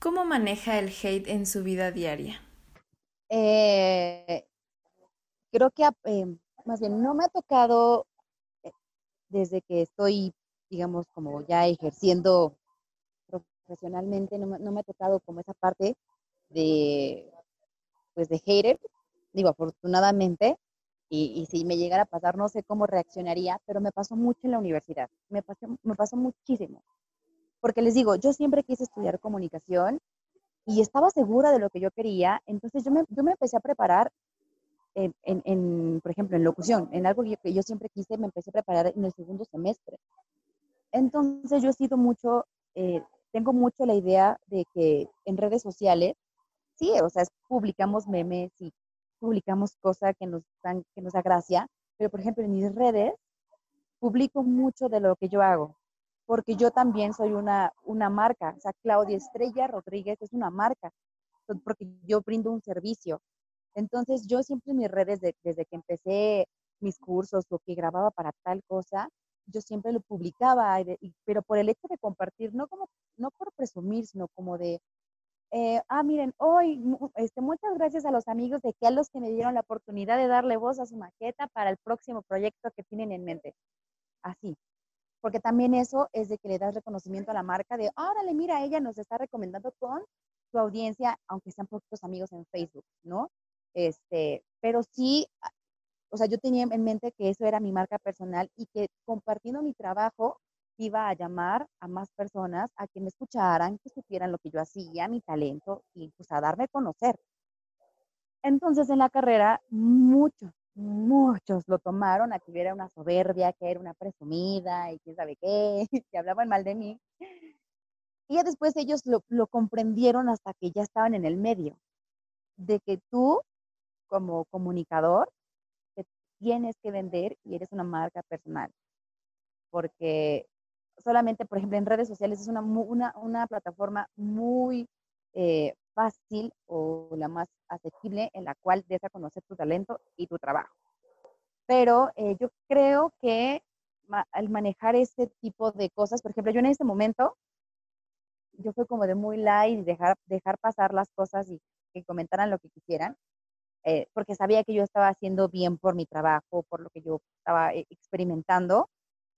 ¿Cómo maneja el hate en su vida diaria? Eh, creo que eh, más bien no me ha tocado eh, desde que estoy, digamos, como ya ejerciendo profesionalmente, no, no me ha tocado como esa parte de, pues, de hater, digo, afortunadamente, y, si me llegara a pasar, no sé cómo reaccionaría, pero me pasó mucho en la universidad, me pasó, me pasó muchísimo. Porque les digo, yo siempre quise estudiar comunicación y estaba segura de lo que yo quería, entonces yo me, yo me empecé a preparar en, en, por ejemplo, en locución, en algo que yo, siempre quise, me empecé a preparar en el segundo semestre. Entonces yo he sido mucho, eh, tengo mucho la idea de que en redes sociales, sí, o sea, publicamos memes y publicamos cosas que nos, dan, que nos da gracia, pero por ejemplo en mis redes publico mucho de lo que yo hago, porque yo también soy una, una marca, o sea, Claudia Estrella Rodríguez es una marca, porque yo brindo un servicio. Entonces yo siempre en mis redes, desde que empecé mis cursos o que grababa para tal cosa, yo siempre lo publicaba, pero por el hecho de compartir, no como no por presumir, sino como de eh, ah, miren, hoy, este, muchas gracias a los amigos de que a los que me dieron la oportunidad de darle voz a su maqueta para el próximo proyecto que tienen en mente. Así. Porque también eso es de que le das reconocimiento a la marca de, órale, mira, ella nos está recomendando con su audiencia, aunque sean poquitos amigos en Facebook, ¿no? Este, pero sí, o sea, yo tenía en mente que eso era mi marca personal y que compartiendo mi trabajo iba a llamar a más personas a que me escucharan, que supieran lo que yo hacía, mi talento y pues a darme a conocer. Entonces en la carrera muchos, muchos lo tomaron a que hubiera una soberbia, que era una presumida y quién sabe qué, que hablaban mal de mí. Y ya después ellos lo, lo comprendieron hasta que ya estaban en el medio, de que tú como comunicador te tienes que vender y eres una marca personal porque solamente, por ejemplo, en redes sociales es una, una, una plataforma muy eh, fácil o la más asequible en la cual des a conocer tu talento y tu trabajo. Pero eh, yo creo que al manejar este tipo de cosas, por ejemplo, yo en este momento, yo fui como de muy light y dejar, dejar pasar las cosas y que comentaran lo que quisieran, eh, porque sabía que yo estaba haciendo bien por mi trabajo, por lo que yo estaba experimentando,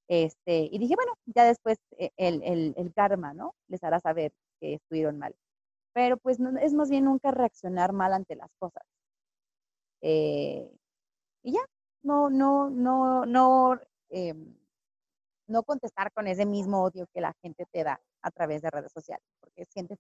este, y dije, bueno, ya después eh, el, el, el, karma, ¿no? Les hará saber que estuvieron mal. Pero pues no, es más bien nunca reaccionar mal ante las cosas. Eh, y ya, no, no, no, no, eh, no contestar con ese mismo odio que la gente te da a través de redes sociales, porque es gente